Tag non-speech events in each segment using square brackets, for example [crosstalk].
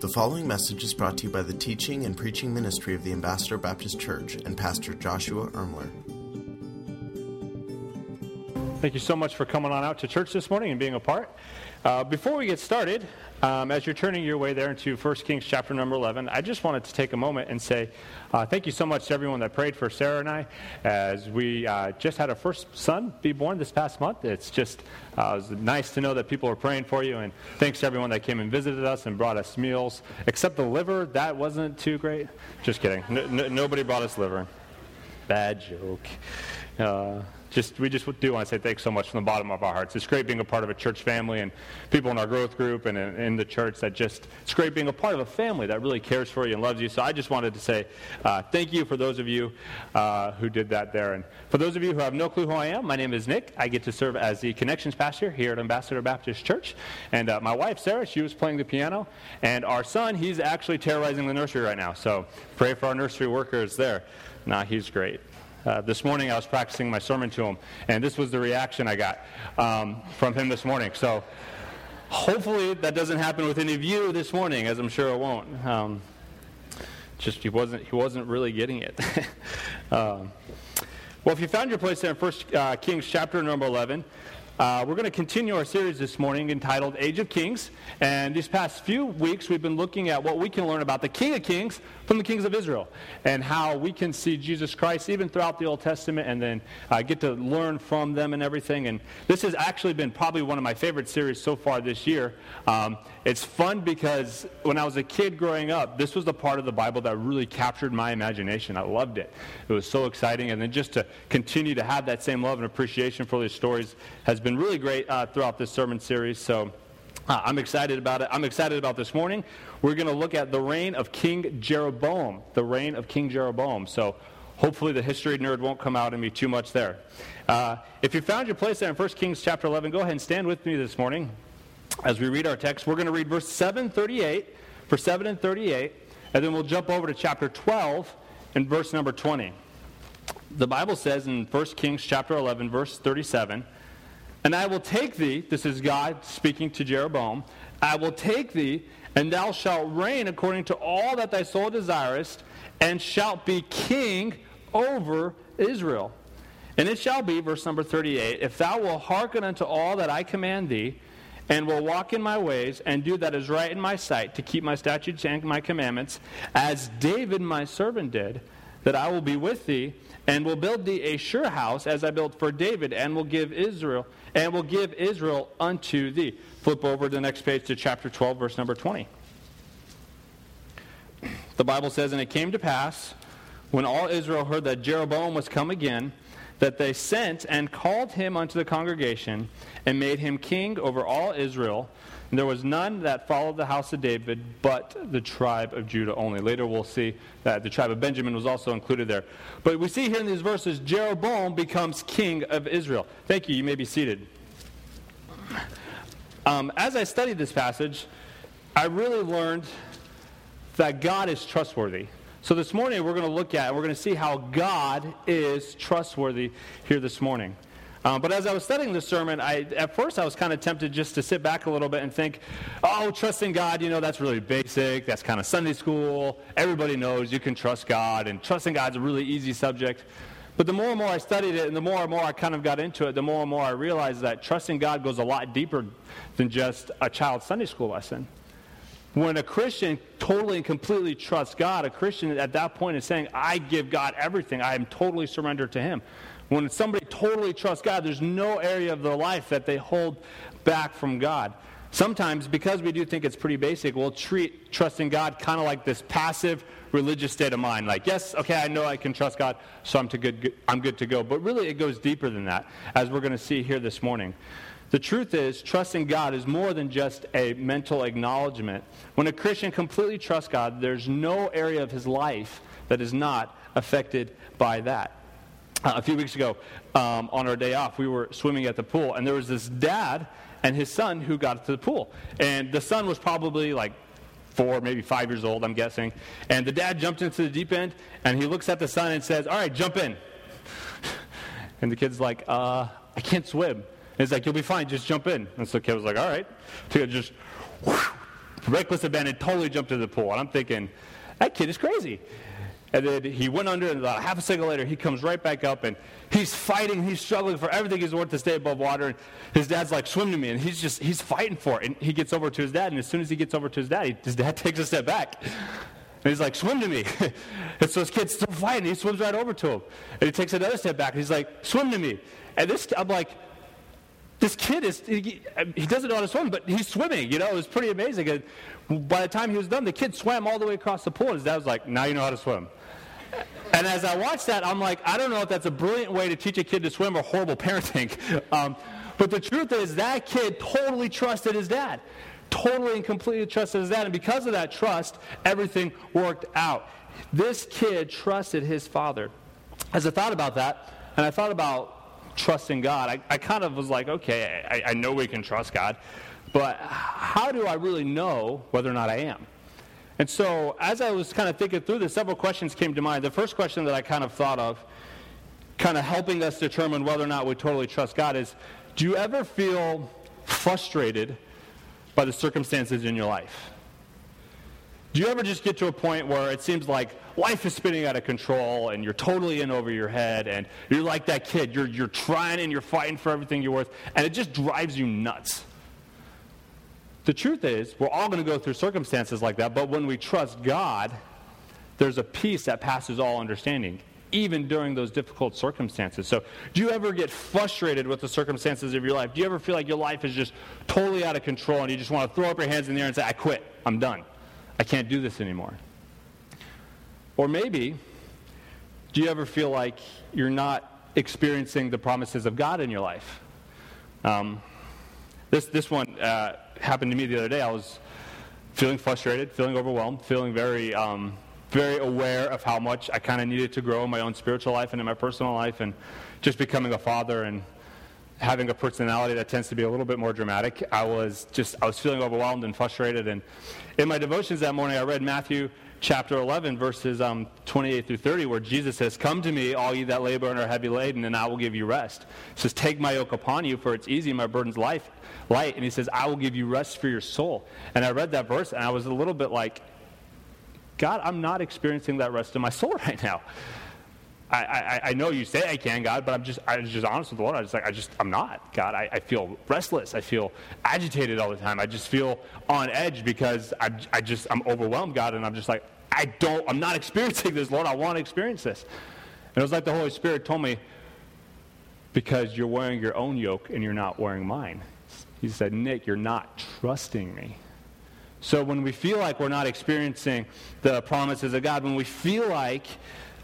The following message is brought to you by the teaching and preaching ministry of the Ambassador Baptist Church and Pastor Joshua Ermler. Thank you so much for coming on out to church this morning and being a part. Uh, before we get started, um, as you're turning your way there into 1 Kings chapter number 11, I just wanted to take a moment and say uh, thank you so much to everyone that prayed for Sarah and I as we uh, just had our first son be born this past month. It's just uh, it was nice to know that people were praying for you, and thanks to everyone that came and visited us and brought us meals. Except the liver, that wasn't too great. Just kidding. nobody brought us liver. Bad joke. Just we just do want to say thanks so much from the bottom of our hearts. It's great being a part of a church family and people in our growth group and in, in the church that just it's great being a part of a family that really cares for you and loves you. So I just wanted to say uh, thank you for those of you uh, who did that there. And for those of you who have no clue who I am, my name is Nick. I get to serve as the connections pastor here at Ambassador Baptist Church. And uh, my wife Sarah, she was playing the piano, and our son, he's actually terrorizing the nursery right now. So pray for our nursery workers there. Nah, he's great. Uh, this morning I was practicing my sermon to him, and this was the reaction I got um, from him this morning. So hopefully that doesn't happen with any of you this morning, as I'm sure it won't. Um, just he wasn't he wasn't really getting it. [laughs] um, well, if you found your place there in First uh, Kings chapter number 11, uh, we're going to continue our series this morning entitled Age of Kings. And these past few weeks, we've been looking at what we can learn about the King of Kings from the kings of Israel and how we can see Jesus Christ even throughout the Old Testament and then uh, get to learn from them and everything. And this has actually been probably one of my favorite series so far this year. Um, it's fun because when I was a kid growing up, this was the part of the Bible that really captured my imagination. I loved it. It was so exciting. And then just to continue to have that same love and appreciation for these stories has been really great uh, throughout this sermon series. So [laughs] I'm excited about it. I'm excited about this morning. We're going to look at the reign of King Jeroboam. The reign of King Jeroboam. So hopefully the history nerd won't come out in me too much there. Uh, if you found your place there in 1 Kings chapter 11, go ahead and stand with me this morning as we read our text, we're going to read verse 7, 38, for 7 and 38, and then we'll jump over to chapter 12 and verse number 20. The Bible says in 1 Kings chapter 11, verse 37, And I will take thee, this is God speaking to Jeroboam, I will take thee, and thou shalt reign according to all that thy soul desirest, and shalt be king over Israel. And it shall be, verse number 38, if thou wilt hearken unto all that I command thee, and will walk in my ways and do that is right in my sight to keep my statutes and my commandments, as David my servant did, that I will be with thee and will build thee a sure house as I built for David and will give Israel and will give Israel unto thee. Flip over to the next page to chapter 12 verse number 20. The Bible says and it came to pass when all Israel heard that Jeroboam was come again that they sent and called him unto the congregation and made him king over all Israel. And there was none that followed the house of David but the tribe of Judah only. Later we'll see that the tribe of Benjamin was also included there. But we see here in these verses, Jeroboam becomes king of Israel. Thank you. You may be seated. Um, as I studied this passage, I really learned that God is trustworthy. So this morning we're going to look at, we're going to see how God is trustworthy here this morning. Um, but as I was studying this sermon, I, at first I was kind of tempted just to sit back a little bit and think, oh, trusting God, you know, that's really basic. That's kind of Sunday school. Everybody knows you can trust God, and trusting God's a really easy subject. But the more and more I studied it, and the more and more I kind of got into it, the more and more I realized that trusting God goes a lot deeper than just a child's Sunday school lesson. When a Christian totally and completely trusts God, a Christian at that point is saying, I give God everything. I am totally surrendered to Him. When somebody totally trusts God, there's no area of their life that they hold back from God. Sometimes, because we do think it's pretty basic, we'll treat trusting God kind of like this passive religious state of mind. Like, yes, okay, I know I can trust God, so I'm, to good, I'm good to go. But really, it goes deeper than that, as we're going to see here this morning. The truth is, trusting God is more than just a mental acknowledgement. When a Christian completely trusts God, there's no area of his life that is not affected by that. Uh, a few weeks ago, um, on our day off, we were swimming at the pool, and there was this dad and his son who got to the pool. And the son was probably like four, maybe five years old, I'm guessing. And the dad jumped into the deep end, and he looks at the son and says, All right, jump in. [laughs] and the kid's like, uh, I can't swim. And he's like, you'll be fine, just jump in. And so the kid was like, all right. So just whoosh, reckless abandon, totally jumped into the pool. And I'm thinking, that kid is crazy. And then he went under, and about half a second later, he comes right back up, and he's fighting. He's struggling for everything he's worth to stay above water. And his dad's like, swim to me. And he's just, he's fighting for it. And he gets over to his dad, and as soon as he gets over to his dad, he, his dad [laughs] takes a step back. And he's like, swim to me. [laughs] and so his kid's still fighting. He swims right over to him. And he takes another step back, and he's like, swim to me. And this, I'm like, this kid is, he, he, doesn't know how to swim, but he's swimming. You know, it was pretty amazing. And by the time he was done, the kid swam all the way across the pool. And his dad was like, now you know how to swim. And as I watched that, I'm like, I don't know if that's a brilliant way to teach a kid to swim or horrible parenting. [laughs] Um, but the truth is, that kid totally trusted his dad. Totally and completely trusted his dad. And because of that trust, everything worked out. This kid trusted his father. As I thought about that, and I thought about trusting God, I, I kind of was like, okay, I, I know we can trust God, but how do I really know whether or not I am? And so, as I was kind of thinking through this, several questions came to mind. The first question that I kind of thought of, kind of helping us determine whether or not we totally trust God, is do you ever feel frustrated by the circumstances in your life? Do you ever just get to a point where it seems like life is spinning out of control and you're totally in over your head and you're like that kid? You're, you're trying and you're fighting for everything you're worth and it just drives you nuts. The truth is, we're all going to go through circumstances like that, but when we trust God, there's a peace that passes all understanding, even during those difficult circumstances. So, do you ever get frustrated with the circumstances of your life? Do you ever feel like your life is just totally out of control and you just want to throw up your hands in the air and say, I quit, I'm done, I can't do this anymore? Or maybe, do you ever feel like you're not experiencing the promises of God in your life? Um, this, this one, uh, happened to me the other day. I was feeling frustrated, feeling overwhelmed, feeling very, um, very aware of how much I kind of needed to grow in my own spiritual life and in my personal life, and just becoming a father and having a personality that tends to be a little bit more dramatic. I was just, I was feeling overwhelmed and frustrated. And in my devotions that morning, I read Matthew chapter 11, verses um, 28 through 30, where Jesus says, Come to me, all ye that labor and are heavy laden, and I will give you rest. He says, Take my yoke upon you, for it's easy, my burden's life, light. And he says, I will give you rest for your soul. And I read that verse, and I was a little bit like, God, I'm not experiencing that rest in my soul [laughs] right now. I, I, I, know you say I can, God, but I'm just I was just honest with the Lord. I'm just like, I just I'm not, God. I, I feel restless. I feel agitated all the time. I just feel on edge because I, I just I'm overwhelmed, God, and I'm just like I don't I'm not [laughs] experiencing this, Lord. I want to experience this. And it was like the Holy Spirit told me, because you're wearing your own yoke and you're not wearing mine. He said, Nick, you're not trusting me. So when we feel like we're not experiencing the promises of God, when we feel like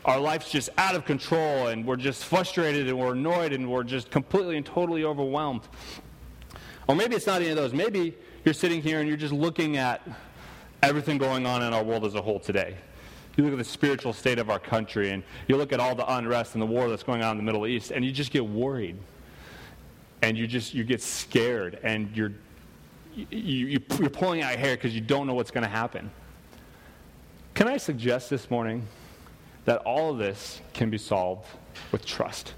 our life's just out of control and we're just frustrated and we're annoyed and we're just completely and totally overwhelmed. Or maybe it's not any of those. Maybe you're sitting here and you're just looking at everything going on in our world as a whole today. You look at the spiritual state of our country and you look at all the unrest and the war that's going on in the Middle East and you just get worried. And you just you get scared and you're you, you're pulling out hair because you don't know what's going to happen. Can I suggest this morning that all of this can be solved with trust.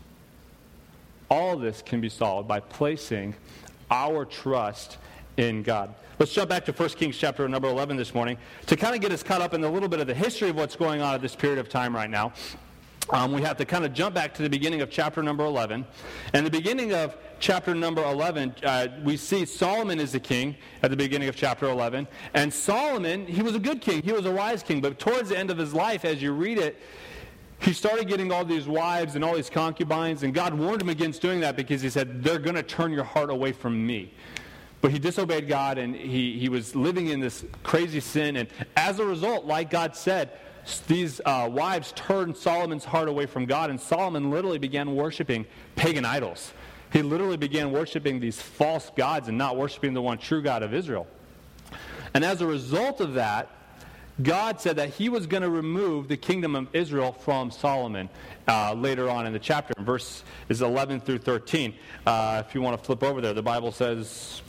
All of this can be solved by placing our trust in God. Let's jump back to 1 Kings chapter number 11 this morning to kind of get us caught up in a little bit of the history of what's going on at this period of time right now. Um, we have to kind of jump back to the beginning of chapter number 11. And the beginning of chapter number 11, uh, we see Solomon is the king at the beginning of chapter 11. And Solomon, he was a good king, he was a wise king, but towards the end of his life, as you read it, he started getting all these wives and all these concubines, and God warned him against doing that because he said, They're going to turn your heart away from me. But he disobeyed God and he, he was living in this crazy sin. And as a result, like God said, these uh, wives turned Solomon's heart away from God, and Solomon literally began worshiping pagan idols. He literally began worshiping these false gods and not worshiping the one true God of Israel. And as a result of that, God said that he was going to remove the kingdom of Israel from Solomon uh, later on in the chapter. Verse is 11 through 13. Uh, if you want to flip over there, the Bible says,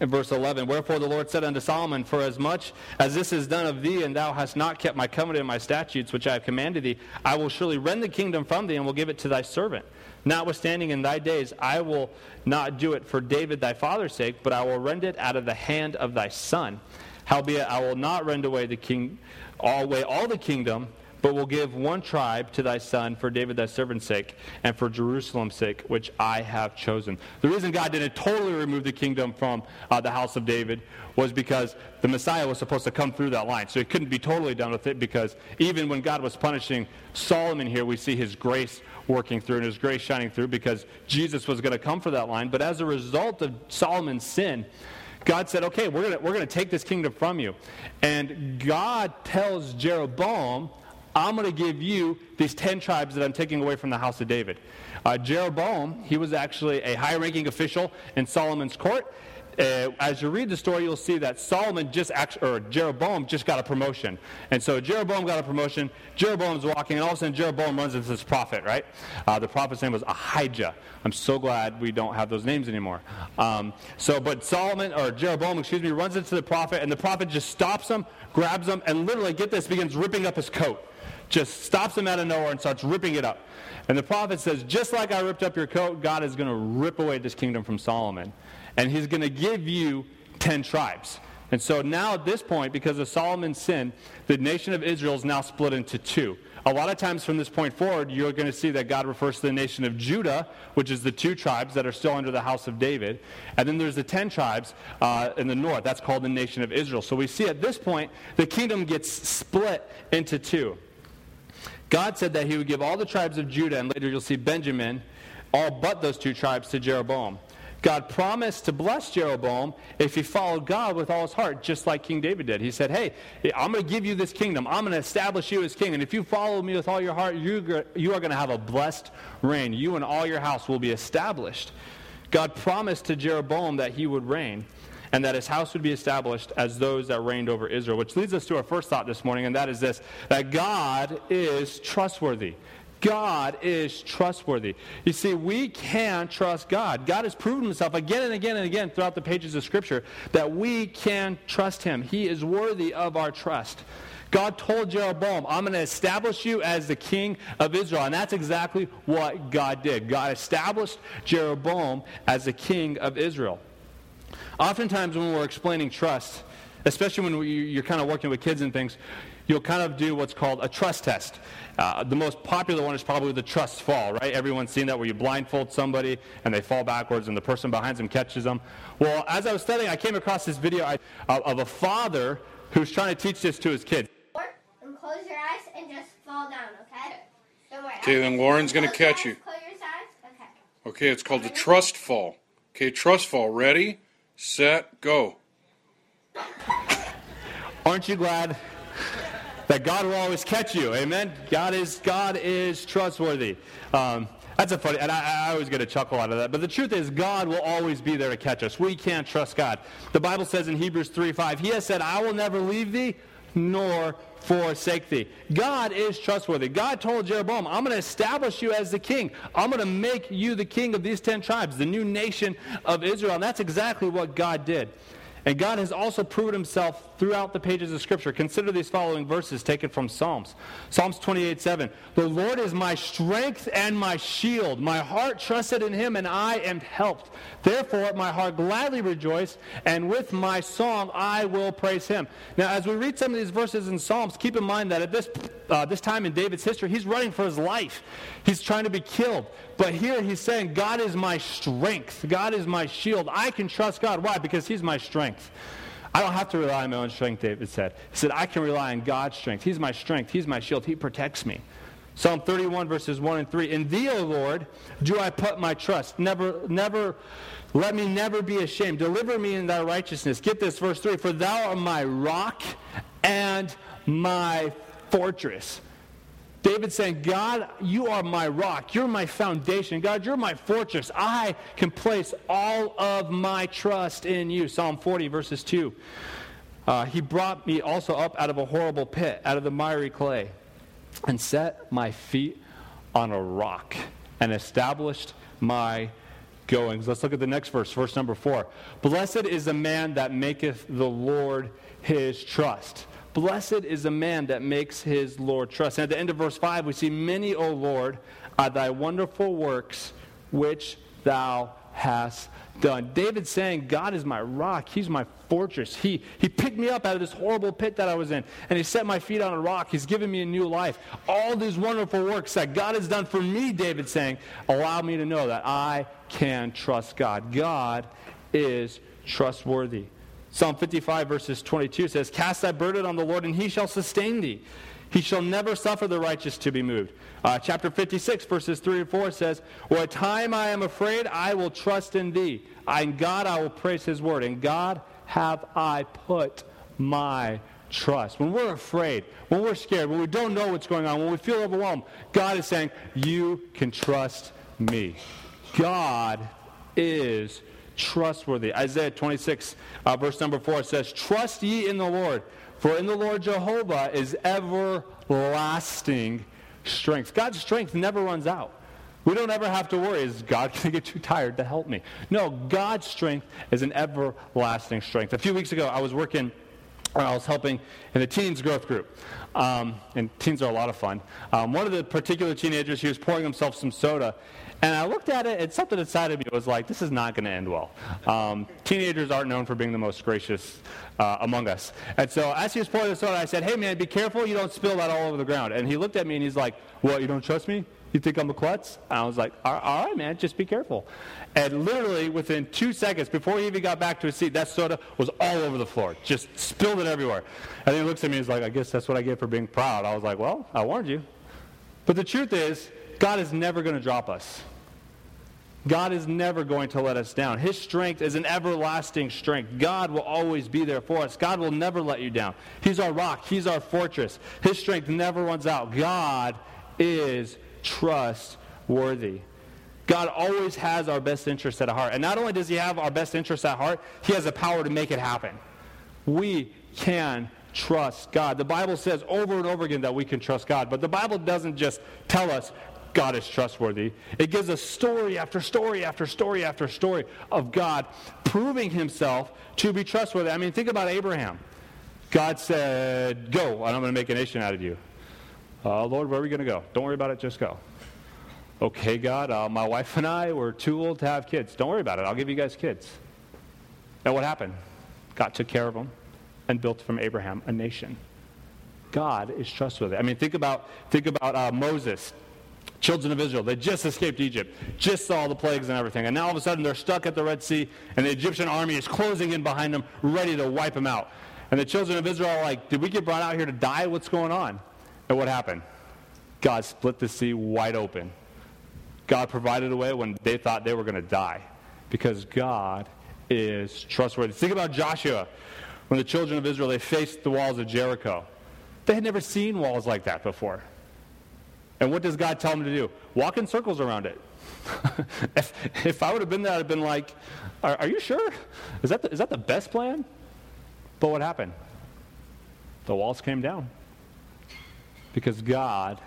in verse 11 Wherefore the Lord said unto Solomon, For as much as this is done of thee, and thou hast not kept my covenant and my statutes which I have commanded thee, I will surely rend the kingdom from thee and will give it to thy servant. Notwithstanding, in thy days I will not do it for David thy father's sake, but I will rend it out of the hand of thy son. Howbeit I will not rend away the king, all away all the kingdom but will give one tribe to thy son for David thy servant's sake, and for Jerusalem's sake, which I have chosen. The reason God didn't totally remove the kingdom from uh, the house of David was because the Messiah was supposed to come through that line. So he couldn't be totally done with it because even when God was punishing Solomon here, we see his grace working through and his grace shining through because Jesus was going to come for that line. But as a result of Solomon's sin, God said, okay, we're going we're to take this kingdom from you. And God tells Jeroboam I'm going to give you these 10 tribes that I'm taking away from the house of David. Uh, Jeroboam, he was actually a high ranking official in Solomon's court. Uh, as you read the story, you'll see that Solomon just actually, or Jeroboam just got a promotion. And so Jeroboam got a promotion. Jeroboam's walking, and all of a sudden Jeroboam runs into this prophet, right? Uh, the prophet's name was Ahijah. I'm so glad we don't have those names anymore. Um, so, but Solomon, or Jeroboam, excuse me, runs into the prophet, and the prophet just stops him, grabs him, and literally, get this, begins ripping up his coat just stops him out of nowhere and starts ripping it up. And the prophet says, just like I ripped up your coat, God is going to rip away this kingdom from Solomon. And he's going to give you 10 tribes. And so now at this point, because of Solomon's sin, the nation of Israel is now split into two. A lot of times from this point forward, you're going to see that God refers to the nation of Judah, which is the two tribes that are still under the house of David. And then there's the ten tribes uh, in the north. That's called the nation of Israel. So we see at this point, the kingdom gets split into two. God said that he would give all the tribes of Judah, and later you'll see Benjamin, all but those two tribes, to Jeroboam. God promised to bless Jeroboam if he followed God with all his heart, just like King David did. He said, Hey, I'm going to give you this kingdom. I'm going to establish you as king. And if you follow me with all your heart, you, you are going to have a blessed reign. You and all your house will be established. God promised to Jeroboam that he would reign and that his house would be established as those that reigned over Israel. Which leads us to our first thought this morning, and that is this that God is trustworthy. God is trustworthy. You see, we can trust God. God has proven himself again and again and again throughout the pages of Scripture that we can trust him. He is worthy of our trust. God told Jeroboam, I'm going to establish you as the king of Israel. And that's exactly what God did. God established Jeroboam as the king of Israel. Oftentimes, when we're explaining trust, especially when you're kind of working with kids and things, you'll kind of do what's called a trust test. Uh, the most popular one is probably the trust fall, right? Everyone's seen that where you blindfold somebody and they fall backwards and the person behind them catches them. Well, as I was studying, I came across this video of a father who's trying to teach this to his kids. And close your eyes and just fall down, okay? Don't worry. Okay, then Lauren's going to catch you. Close your eyes. Okay. Okay, it's called the trust fall. Okay, trust fall. Ready? Set, go. Aren't you glad that God will always catch you? Amen. God is God is trustworthy. Um, that's a funny, and I, I, always get a chuckle out of that. But the truth is, God will always be there to catch us. We can't trust God. The Bible says in Hebrews 3 5, He has said, I will never leave thee nor forsake thee. God is trustworthy. God told Jeroboam, I'm going to establish you as the king. I'm going to make you the king of these 10 tribes, the new nation of Israel. And that's exactly what God did. And God has also proven himself throughout the pages of Scripture. Consider these following verses taken from Psalms. Psalms 28 7. The Lord is my strength and my shield. My heart trusted in him, and I am helped. Therefore, my heart gladly rejoiced, and with my song I will praise him. Now, as we read some of these verses in Psalms, keep in mind that at this, uh, this time in David's history, he's running for his life. He's trying to be killed. But here he's saying, God is my strength. God is my shield. I can trust God. Why? Because he's my strength. I don't have to rely on my own strength, David said. He said, I can rely on God's strength. He's my strength. He's my shield. He protects me. Psalm 31, verses 1 and 3. In thee, O Lord, do I put my trust. Never, never, let me never be ashamed. Deliver me in thy righteousness. Get this, verse 3. For thou art my rock and my fortress. David saying, God, you are my rock. You're my foundation. God, you're my fortress. I can place all of my trust in you. Psalm 40, verses 2. Uh, he brought me also up out of a horrible pit, out of the miry clay, and set my feet on a rock and established my goings. Let's look at the next verse, verse number four. Blessed is the man that maketh the Lord his trust. Blessed is the man that makes his Lord trust. And at the end of verse 5, we see, Many, O Lord, are thy wonderful works which thou hast done. David saying, God is my rock. He's my fortress. He, he picked me up out of this horrible pit that I was in, and He set my feet on a rock. He's given me a new life. All these wonderful works that God has done for me, David saying, allow me to know that I can trust God. God is trustworthy. Psalm 55, verses 22 says, Cast thy burden on the Lord, and he shall sustain thee. He shall never suffer the righteous to be moved. Uh, chapter 56, verses 3 and 4 says, What time I am afraid, I will trust in thee. In God I will praise his word. In God have I put my trust. When we're afraid, when we're scared, when we don't know what's going on, when we feel overwhelmed, God is saying, You can trust me. God is trustworthy. Isaiah 26, uh, verse number 4 says, Trust ye in the Lord for in the Lord Jehovah is everlasting strength. God's strength never runs out. We don't ever have to worry, is God [laughs] going to get too tired to help me? No, God's strength is an everlasting strength. A few weeks ago, I was working, I was helping in the teens growth group. Um, and teens are a lot of fun. Um, one of the particular teenagers, he was pouring himself some soda, and I looked at it, and something inside of me was like, this is not going to end well. Um, teenagers aren't known for being the most gracious uh, among us. And so as he was pouring the soda, I said, hey, man, be careful you don't spill that all over the ground. And he looked at me and he's like, what, you don't trust me? You think I'm a klutz? And I was like, all right, man, just be careful. And literally within two seconds, before he even got back to his seat, that soda was all over the floor. Just spilled it everywhere. And he looks at me and he's like, I guess that's what I get for being proud. I was like, well, I warned you. But the truth is, God is never going to drop us. God is never going to let us down. His strength is an everlasting strength. God will always be there for us. God will never let you down. He's our rock, He's our fortress. His strength never runs out. God is trustworthy. God always has our best interests at heart. And not only does He have our best interests at heart, He has the power to make it happen. We can trust God. The Bible says over and over again that we can trust God, but the Bible doesn't just tell us God is trustworthy. It gives us story after story after story after story of God proving himself to be trustworthy. I mean, think about Abraham. God said, Go, and I'm going to make a nation out of you. Uh, Lord, where are we going to go? Don't worry about it, just go. Okay, God, uh, my wife and I were too old to have kids. Don't worry about it. I'll give you guys kids. And what happened? God took care of them and built from Abraham a nation. God is trustworthy. I mean, think about, think about uh, Moses children of Israel. They just escaped Egypt, just saw the plagues and everything. And now all of a sudden they're stuck at the Red Sea, and the Egyptian army is closing in behind them, ready to wipe them out. And the children of Israel are like, Did we get brought out here to die? What's going on? And what happened? God split the sea wide open. God provided a way when they thought they were going to die because God is trustworthy. Think about Joshua. When the children of Israel, they faced the walls of Jericho. They had never seen walls like that before. And what does God tell him to do? Walk in circles around it. [laughs] if, if I would have been there, I'd have been like, are, are you sure? Is that, the, is that the best plan? But what happened? The walls came down. Because God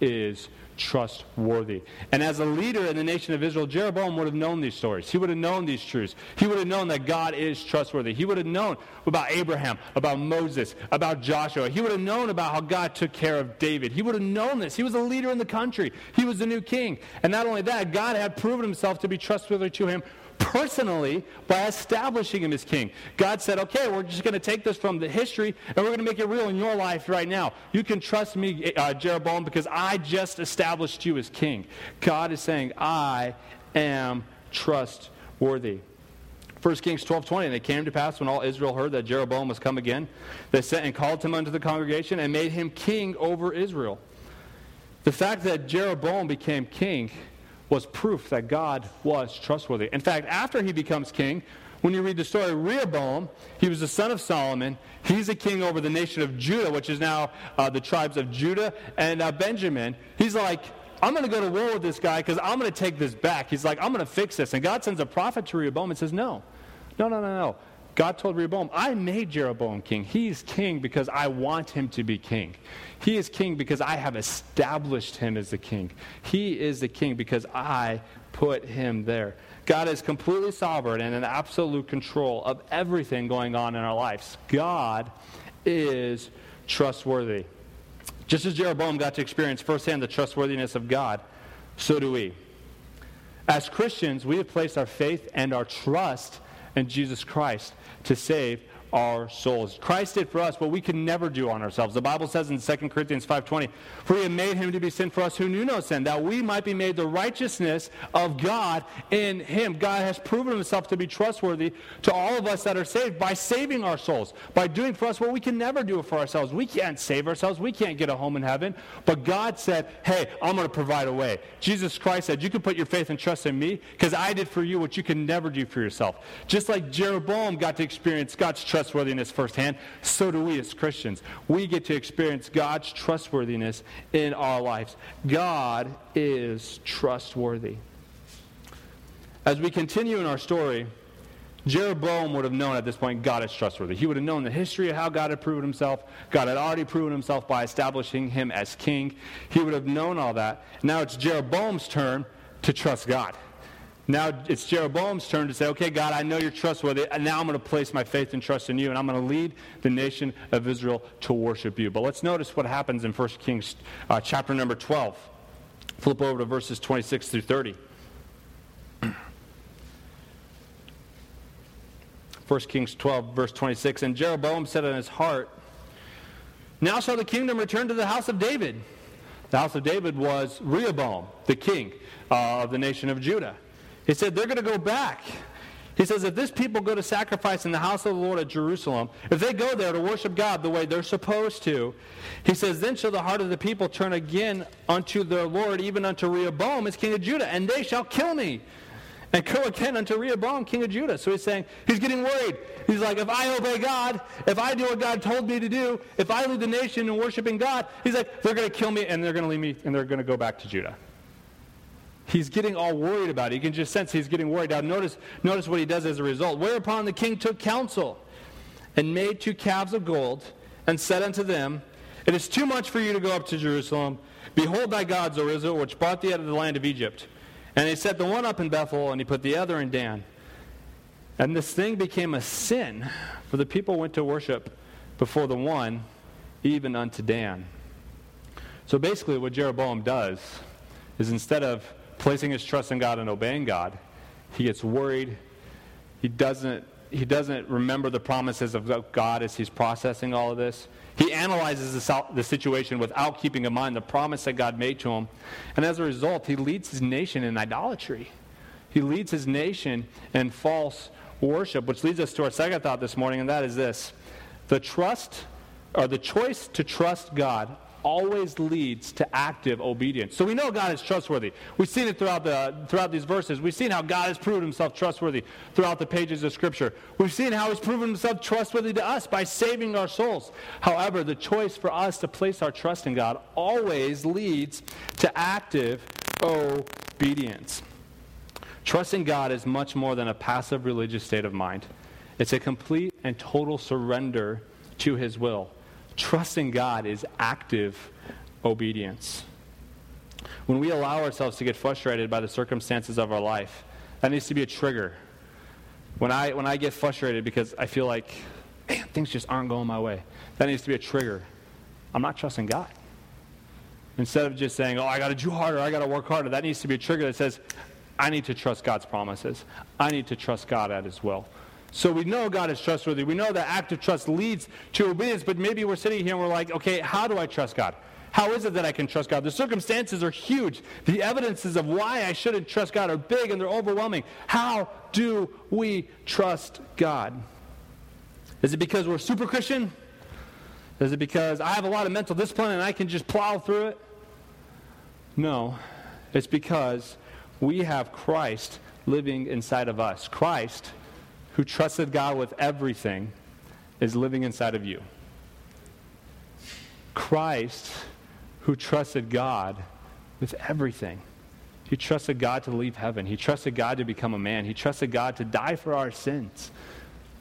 is trustworthy. And as a leader in the nation of Israel, Jeroboam would have known these stories. He would have known these truths. He would have known that God is trustworthy. He would have known about Abraham, about Moses, about Joshua. He would have known about how God took care of David. He would have known this. He was a leader in the country. He was the new king. And not only that, God had proven himself to be trustworthy to him personally by establishing him as king. God said, okay, we're just going to take this from the history and we're going to make it real in your life right now. You can trust me, uh, Jeroboam, because I just established you as king. God is saying, I am trustworthy. 1 Kings 12 20, and it came to pass when all Israel heard that Jeroboam was come again, they sent and called him unto the congregation and made him king over Israel. The fact that Jeroboam became king was proof that God was trustworthy. In fact, after he becomes king, when you read the story, Rehoboam, he was the son of Solomon. He's a king over the nation of Judah, which is now uh, the tribes of Judah and uh, Benjamin. He's like, I'm going to go to war with this guy because I'm going to take this back. He's like, I'm going to fix this. And God sends a prophet to Rehoboam and says, No, no, no, no, no. God told Rehoboam, I made Jeroboam king. He's king because I want him to be king. He is king because I have established him as the king. He is the king because I put him there. God is completely sovereign and in absolute control of everything going on in our lives. God is trustworthy. Just as Jeroboam got to experience firsthand the trustworthiness of God, so do we. As Christians, we have placed our faith and our trust in Jesus Christ to save our souls. Christ did for us what we can never do on ourselves. The Bible says in 2 Corinthians 5:20, "For he made him to be sin for us who knew no sin, that we might be made the righteousness of God in him." God has proven himself to be trustworthy to all of us that are saved by saving our souls, by doing for us what we can never do for ourselves. We can't save ourselves. We can't get a home in heaven. But God said, "Hey, I'm going to provide a way." Jesus Christ said, "You can put your faith and trust in me because I did for you what you can never do for yourself." Just like Jeroboam got to experience God's trust trustworthiness firsthand, so do we as Christians. We get to experience God's trustworthiness in our lives. God is trustworthy. As we continue in our story, Jeroboam would have known at this point God is trustworthy. He would have known the history of how God had proven himself. God had already proven himself by establishing him as king. He would have known all that. Now it's Jeroboam's turn to trust God. Now it's Jeroboam's turn to say, okay, God, I know you're trustworthy, and now I'm going to place my faith and trust in you, and I'm going to lead the nation of Israel to worship you. But let's notice what happens in 1 Kings uh, chapter number 12. Flip over to verses 26 through 30. [clears throat] 1 Kings 12, verse 26. And Jeroboam said in his heart, Now shall the kingdom return to the house of David. The house of David was Rehoboam, the king uh, of the nation of Judah. He said, they're going to go back. He says, if this people go to sacrifice in the house of the Lord at Jerusalem, if they go there to worship God the way they're supposed to, he says, then shall the heart of the people turn again unto their Lord, even unto Rehoboam as king of Judah, and they shall kill me. And go again unto Rehoboam, king of Judah. So he's saying, he's getting worried. He's like, if I obey God, if I do what God told me to do, if I lead the nation in worshiping God, he's like, they're going to kill me and they're going to leave me and they're going to go back to Judah he's getting all worried about it. You can just sense he's getting worried. Now, notice, notice what he does as a result. Whereupon the king took counsel and made two calves of gold and said unto them, It is too much for you to go up to Jerusalem. Behold thy gods, O Israel, which brought thee out of the land of Egypt. And he set the one up in Bethel, and he put the other in Dan. And this thing became a sin, for the people went to worship before the one, even unto Dan. So basically, what Jeroboam does is instead of placing his trust in God and obeying God, he gets worried. He doesn't, he doesn't remember the promises of God as he's processing all of this. He analyzes the, the situation without keeping in mind the promise that God made to him. And as a result, he leads his nation in idolatry. He leads his nation in false worship, which leads us to our second thought this morning, and that is this. The trust, or the choice to trust God always leads to active obedience. So we know God is trustworthy. We've seen it throughout, the, throughout these verses. We've seen how God has proven himself trustworthy throughout the pages of Scripture. We've seen how he's proven himself trustworthy to us by saving our souls. However, the choice for us to place our trust in God always leads to active obedience. Trusting God is much more than a passive religious state of mind. It's a complete and total surrender to his will. Trusting God is active obedience. When we allow ourselves to get frustrated by the circumstances of our life, that needs to be a trigger. When I, when I get frustrated because I feel like man, things just aren't going my way, that needs to be a trigger. I'm not trusting God. Instead of just saying, oh, I got to do harder, I got to work harder, that needs to be a trigger that says, I need to trust God's promises. I need to trust God at His will. So we know God is trustworthy. We know that active trust leads to obedience, but maybe we're sitting here and we're like, okay, how do I trust God? How is it that I can trust God? The circumstances are huge. The evidences of why I shouldn't trust God are big and they're overwhelming. How do we trust God? Is it because we're super Christian? Is it because I have a lot of mental discipline and I can just plow through it? No. It's because we have Christ living inside of us. Christ who trusted God with everything is living inside of you. Christ, who trusted God with everything. He trusted God to leave heaven. He trusted God to become a man. He trusted God to die for our sins.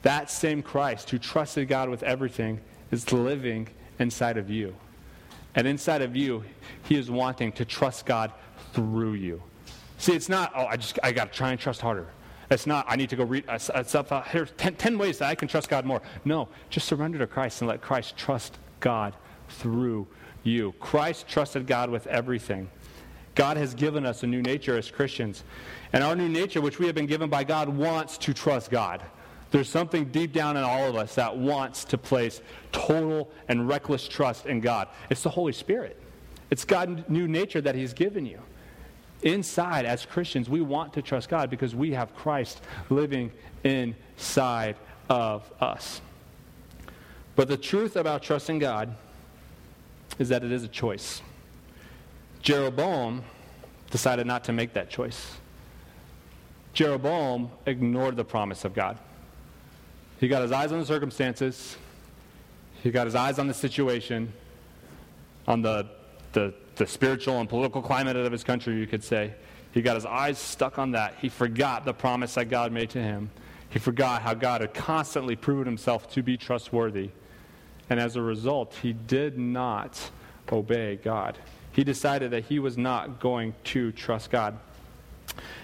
That same Christ who trusted God with everything is living inside of you. And inside of you, he is wanting to trust God through you. See, it's not, oh, I just, I got to try and trust harder. It's not, I need to go read uh, uh, stuff out. Here's 10, 10 ways that I can trust God more. No, just surrender to Christ and let Christ trust God through you. Christ trusted God with everything. God has given us a new nature as Christians. And our new nature, which we have been given by God, wants to trust God. There's something deep down in all of us that wants to place total and reckless trust in God. It's the Holy Spirit. It's God's new nature that He's given you. Inside, as Christians, we want to trust God because we have Christ living inside of us. But the truth about trusting God is that it is a choice. Jeroboam decided not to make that choice. Jeroboam ignored the promise of God. He got his eyes on the circumstances, he got his eyes on the situation, on the, the, the spiritual and political climate of his country, you could say. He got his eyes stuck on that. He forgot the promise that God made to him. He forgot how God had constantly proven himself to be trustworthy. And as a result, he did not obey God. He decided that he was not going to trust God.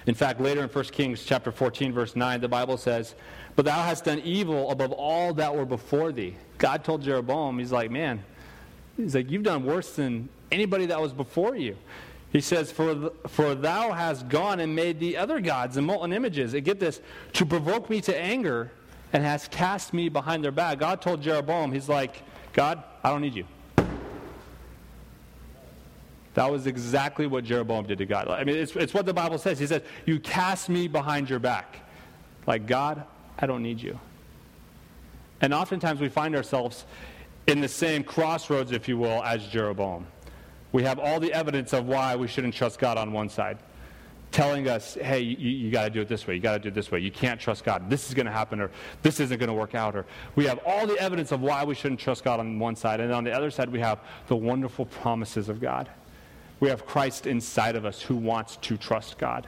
In fact, later in 1 Kings chapter 14 verse 9, the Bible says, "But thou hast done evil above all that were before thee." God told Jeroboam, he's like, "Man, he's like you've done worse than anybody that was before you." He says, for, for thou hast gone and made the other gods and molten images. And get this, to provoke me to anger and has cast me behind their back. God told Jeroboam, He's like, God, I don't need you. That was exactly what Jeroboam did to God. I mean, it's, it's what the Bible says. He says, You cast me behind your back. Like, God, I don't need you. And oftentimes we find ourselves in the same crossroads, if you will, as Jeroboam. We have all the evidence of why we shouldn't trust God on one side, telling us, hey, you, you got to do it this way, you got to do it this way, you can't trust God, this is going to happen, or this isn't going to work out. Or we have all the evidence of why we shouldn't trust God on one side, and on the other side, we have the wonderful promises of God. We have Christ inside of us who wants to trust God.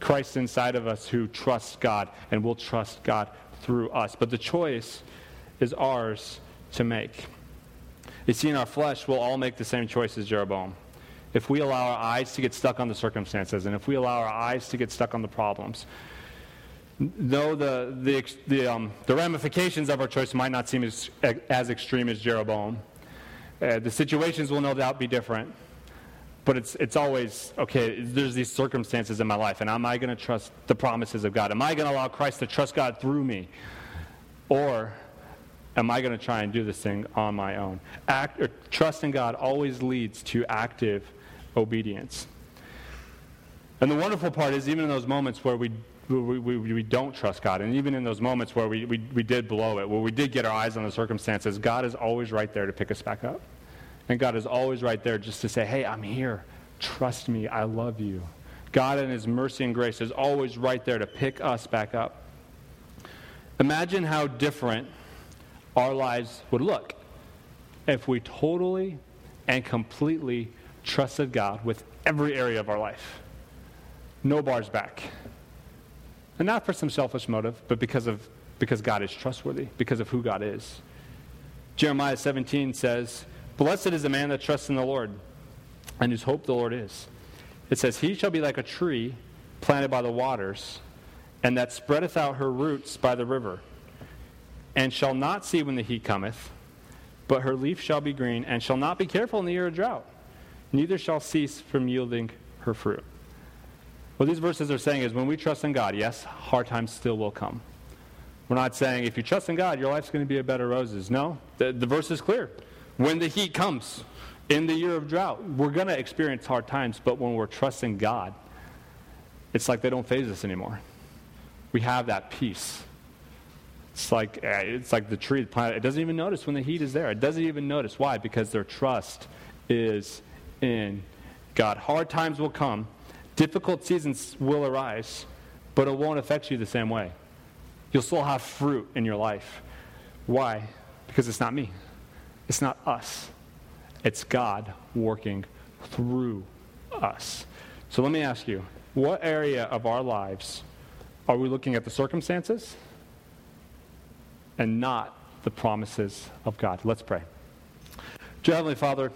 Christ inside of us who trusts God and will trust God through us. But the choice is ours to make. You see, in our flesh, we'll all make the same choice as Jeroboam. If we allow our eyes to get stuck on the circumstances and if we allow our eyes to get stuck on the problems, though the, the, the, um, the ramifications of our choice might not seem as, as extreme as Jeroboam, uh, the situations will no doubt be different. But it's, it's always, okay, there's these circumstances in my life, and am I going to trust the promises of God? Am I going to allow Christ to trust God through me? Or am I going to try and do this thing on my own? Act, trust in God always leads to active obedience. And the wonderful part is, even in those moments where we, we, we, we don't trust God, and even in those moments where we, we, we did blow it, where we did get our eyes on the circumstances, God is always right there to pick us back up. And God is always right there just to say, hey, I'm here. Trust me. I love you. God, in His mercy and grace, is always right there to pick us back up. Imagine how different our lives would look if we totally and completely trusted God with every area of our life. No bars back. And not for some selfish motive, but because of because God is trustworthy, because of who God is. Jeremiah 17 says, Blessed is the man that trusts in the Lord, and whose hope the Lord is. It says, He shall be like a tree planted by the waters, and that spreadeth out her roots by the river, and shall not see when the heat cometh, but her leaf shall be green, and shall not be careful in the year of drought, neither shall cease from yielding her fruit. What these verses are saying is when we trust in God, yes, hard times still will come. We're not saying if you trust in God, your life's going to be a bed of roses. No, the, the verse is clear. When the heat comes in the year of drought, we're going to experience hard times, but when we're trusting God, it's like they don't faze us anymore. We have that peace. It's like, eh, it's like the tree, the planet, it doesn't even notice when the heat is there. It doesn't even notice. Why? Because their trust is in God. Hard times will come, difficult seasons will arise, but it won't affect you the same way. You'll still have fruit in your life. Why? Because it's not me. It's not us, it's God working through us. So let me ask you what area of our lives are we looking at the circumstances and not the promises of God? Let's pray. Dear Heavenly Father,